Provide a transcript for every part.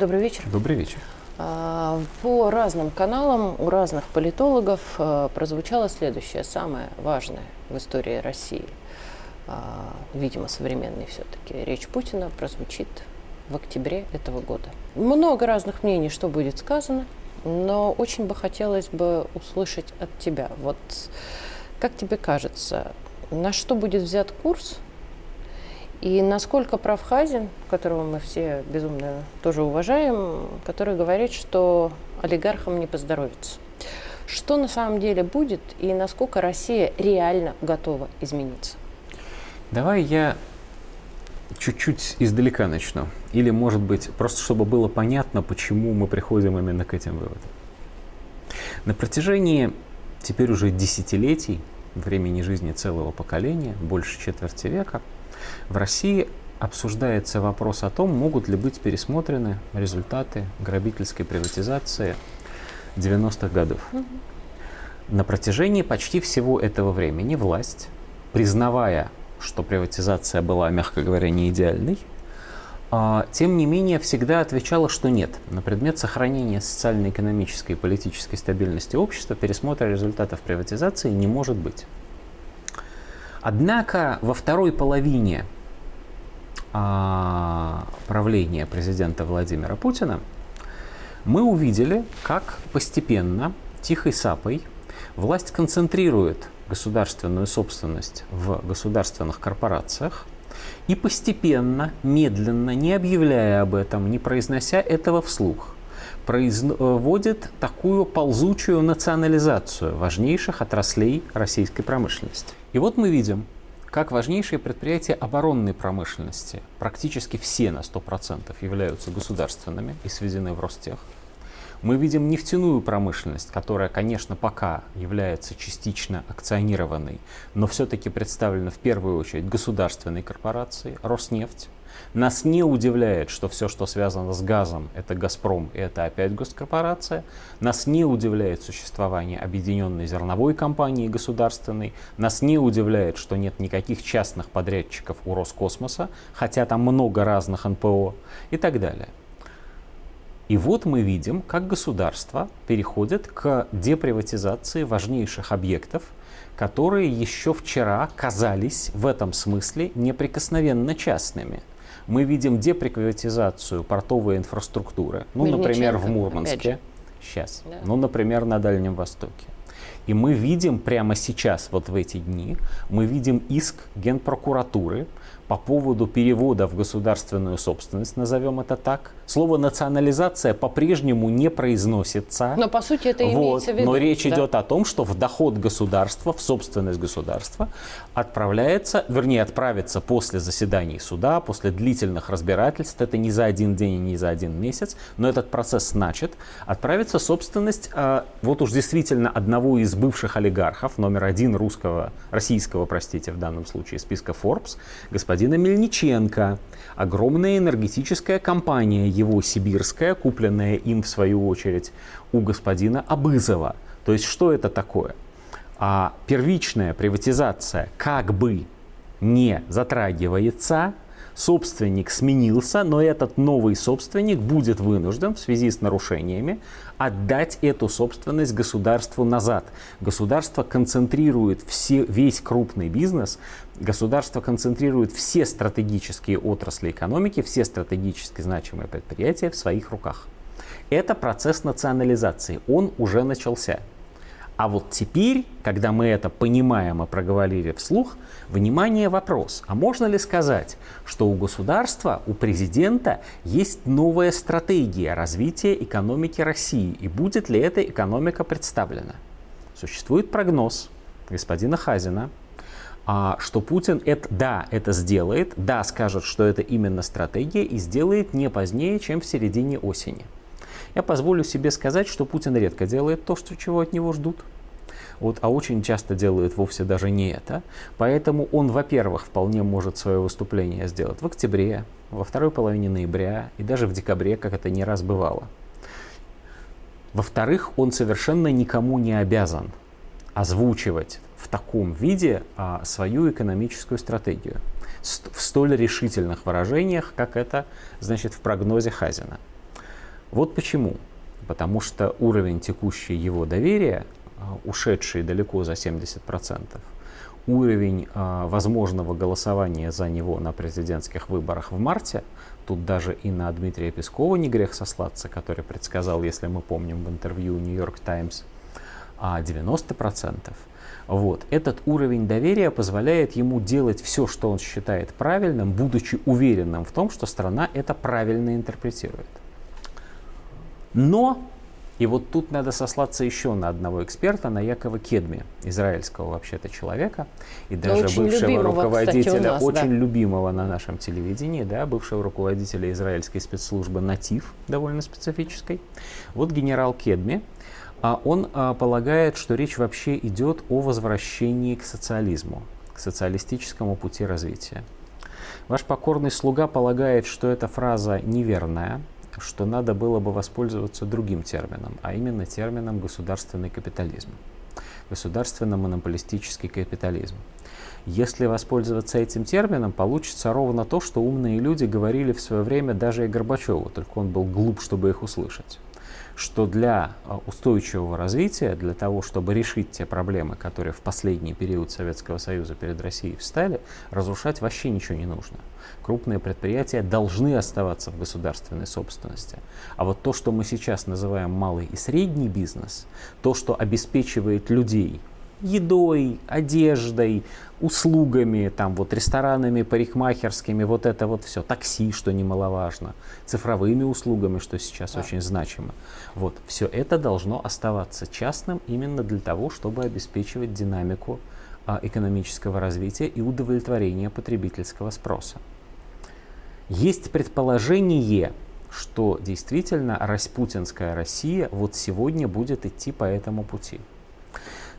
Добрый вечер. Добрый вечер. А, по разным каналам у разных политологов а, прозвучало следующее, самое важное в истории России, а, видимо, современной все-таки. Речь Путина прозвучит в октябре этого года. Много разных мнений, что будет сказано, но очень бы хотелось бы услышать от тебя. Вот как тебе кажется, на что будет взят курс и насколько прав Хазин, которого мы все безумно тоже уважаем, который говорит, что олигархам не поздоровится. Что на самом деле будет и насколько Россия реально готова измениться? Давай я чуть-чуть издалека начну. Или, может быть, просто чтобы было понятно, почему мы приходим именно к этим выводам. На протяжении теперь уже десятилетий, времени жизни целого поколения, больше четверти века, в России обсуждается вопрос о том, могут ли быть пересмотрены результаты грабительской приватизации 90-х годов. На протяжении почти всего этого времени власть, признавая, что приватизация была, мягко говоря, не идеальной, а, тем не менее всегда отвечала, что нет. На предмет сохранения социально-экономической и политической стабильности общества пересмотра результатов приватизации не может быть. Однако во второй половине а, правления президента Владимира Путина мы увидели, как постепенно, тихой сапой, власть концентрирует государственную собственность в государственных корпорациях – и постепенно, медленно, не объявляя об этом, не произнося этого вслух, производит такую ползучую национализацию важнейших отраслей российской промышленности. И вот мы видим, как важнейшие предприятия оборонной промышленности, практически все на 100% являются государственными и сведены в Ростех, мы видим нефтяную промышленность, которая, конечно, пока является частично акционированной, но все-таки представлена в первую очередь государственной корпорацией Роснефть. Нас не удивляет, что все, что связано с газом, это «Газпром» и это опять госкорпорация. Нас не удивляет существование объединенной зерновой компании государственной. Нас не удивляет, что нет никаких частных подрядчиков у Роскосмоса, хотя там много разных НПО и так далее. И вот мы видим, как государство переходит к деприватизации важнейших объектов, которые еще вчера казались в этом смысле неприкосновенно частными. Мы видим деприватизацию портовой инфраструктуры, ну, например, в Мурманске, сейчас, да. ну, например, на Дальнем Востоке. И мы видим прямо сейчас, вот в эти дни, мы видим иск Генпрокуратуры по поводу перевода в государственную собственность, назовем это так. Слово национализация по-прежнему не произносится. Но по сути это вот, имеется в виду. Но речь да? идет о том, что в доход государства, в собственность государства отправляется, вернее отправится после заседаний суда, после длительных разбирательств, это не за один день и не за один месяц, но этот процесс значит, отправится собственность э, вот уж действительно одного из бывших олигархов, номер один русского, российского, простите, в данном случае, списка Forbes, господин господина Мельниченко. Огромная энергетическая компания, его сибирская, купленная им в свою очередь у господина Абызова. То есть что это такое? А первичная приватизация как бы не затрагивается, собственник сменился, но этот новый собственник будет вынужден в связи с нарушениями отдать эту собственность государству назад. Государство концентрирует все, весь крупный бизнес, государство концентрирует все стратегические отрасли экономики, все стратегически значимые предприятия в своих руках. Это процесс национализации, он уже начался. А вот теперь, когда мы это понимаем и проговорили вслух, внимание, вопрос. А можно ли сказать, что у государства, у президента есть новая стратегия развития экономики России? И будет ли эта экономика представлена? Существует прогноз господина Хазина, а, что Путин это, да, это сделает, да, скажет, что это именно стратегия и сделает не позднее, чем в середине осени. Я позволю себе сказать, что Путин редко делает то, что, чего от него ждут. Вот, а очень часто делает вовсе даже не это. Поэтому он, во-первых, вполне может свое выступление сделать в октябре, во второй половине ноября и даже в декабре, как это не раз бывало. Во-вторых, он совершенно никому не обязан озвучивать в таком виде а, свою экономическую стратегию в столь решительных выражениях, как это значит в прогнозе Хазина. Вот почему. Потому что уровень текущей его доверия, а, ушедший далеко за 70%, уровень э, возможного голосования за него на президентских выборах в марте, тут даже и на Дмитрия Пескова не грех сослаться, который предсказал, если мы помним в интервью Нью-Йорк Таймс, 90%. Вот. Этот уровень доверия позволяет ему делать все, что он считает правильным, будучи уверенным в том, что страна это правильно интерпретирует. Но и вот тут надо сослаться еще на одного эксперта, на Якова Кедми, израильского вообще-то человека, и даже очень бывшего любимого, руководителя, кстати, нас, очень да. любимого на нашем телевидении, да, бывшего руководителя израильской спецслужбы «Натив», довольно специфической. Вот генерал Кедми, а он а, полагает, что речь вообще идет о возвращении к социализму, к социалистическому пути развития. Ваш покорный слуга полагает, что эта фраза неверная, что надо было бы воспользоваться другим термином, а именно термином государственный капитализм, государственно-монополистический капитализм. Если воспользоваться этим термином, получится ровно то, что умные люди говорили в свое время даже и Горбачеву, только он был глуп, чтобы их услышать что для а, устойчивого развития, для того, чтобы решить те проблемы, которые в последний период Советского Союза перед Россией встали, разрушать вообще ничего не нужно. Крупные предприятия должны оставаться в государственной собственности. А вот то, что мы сейчас называем малый и средний бизнес, то, что обеспечивает людей едой, одеждой, услугами, там вот ресторанами, парикмахерскими, вот это вот все, такси, что немаловажно, цифровыми услугами, что сейчас да. очень значимо. Вот, все это должно оставаться частным именно для того, чтобы обеспечивать динамику а, экономического развития и удовлетворения потребительского спроса. Есть предположение, что действительно распутинская Россия вот сегодня будет идти по этому пути.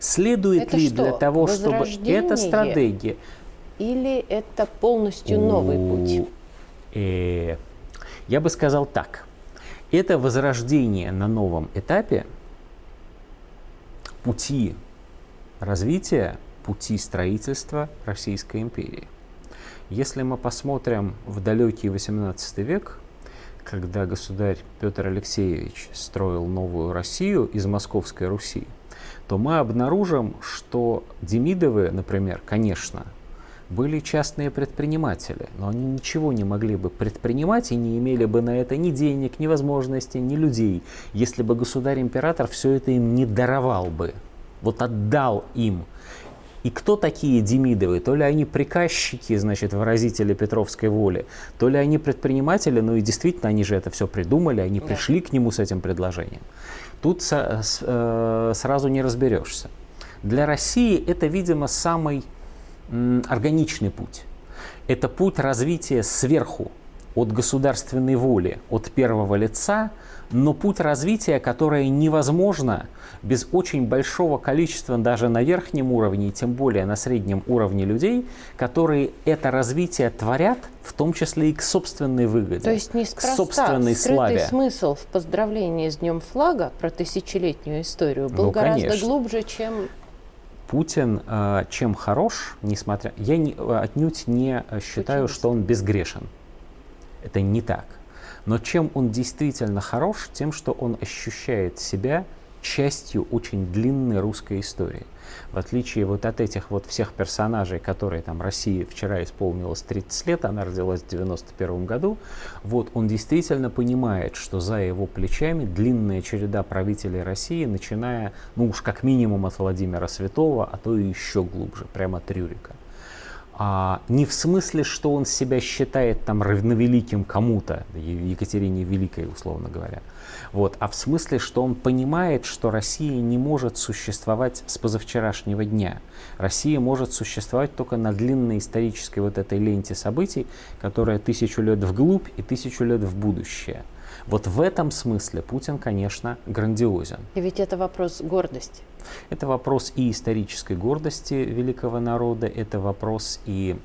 Следует это ли что, для того, чтобы эта стратегия... Или это полностью новый путь? Э, я бы сказал так. Это возрождение на новом этапе пути развития, пути строительства Российской империи. Если мы посмотрим в далекий XVIII век, когда государь Петр Алексеевич строил новую Россию из Московской Руси, то мы обнаружим, что Демидовы, например, конечно, были частные предприниматели, но они ничего не могли бы предпринимать и не имели бы на это ни денег, ни возможностей, ни людей, если бы государь-император все это им не даровал бы, вот отдал им. И кто такие Демидовы? То ли они приказчики, значит, выразители Петровской воли, то ли они предприниматели, ну и действительно, они же это все придумали, они да. пришли к нему с этим предложением. Тут со, с, э, сразу не разберешься. Для России это, видимо, самый м, органичный путь. Это путь развития сверху, от государственной воли, от первого лица, но путь развития, которое невозможно без очень большого количества даже на верхнем уровне, и тем более на среднем уровне людей, которые это развитие творят, в том числе и к собственной выгоде, То есть неспроста к собственной скрытый славе. смысл в поздравлении с Днем флага про тысячелетнюю историю был Ну, гораздо конечно. глубже, чем Путин э, чем хорош, несмотря... Я не, отнюдь не э, считаю, Очень что он безгрешен. Это не так. Но чем он действительно хорош, тем, что он ощущает себя частью очень длинной русской истории. В отличие вот от этих вот всех персонажей, которые там России вчера исполнилось 30 лет, она родилась в 91 году, вот он действительно понимает, что за его плечами длинная череда правителей России, начиная, ну уж как минимум от Владимира Святого, а то и еще глубже, прямо от Рюрика. А, не в смысле, что он себя считает там равновеликим кому-то, Екатерине Великой, условно говоря, вот, а в смысле, что он понимает, что Россия не может существовать с позавчерашнего дня. Россия может существовать только на длинной исторической вот этой ленте событий, которая тысячу лет вглубь и тысячу лет в будущее. Вот в этом смысле Путин, конечно, грандиозен. И ведь это вопрос гордости. Это вопрос и исторической гордости великого народа, это вопрос и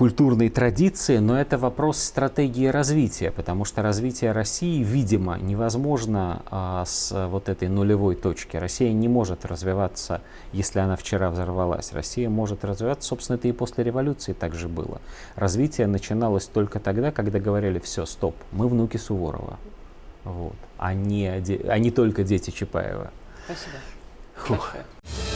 культурной традиции, но это вопрос стратегии развития, потому что развитие России, видимо, невозможно а, с вот этой нулевой точки. Россия не может развиваться, если она вчера взорвалась. Россия может развиваться, собственно, это и после революции так же было. Развитие начиналось только тогда, когда говорили, все, стоп, мы внуки Суворова, вот, а не, а не только дети Чапаева. Спасибо. Фух. Большое.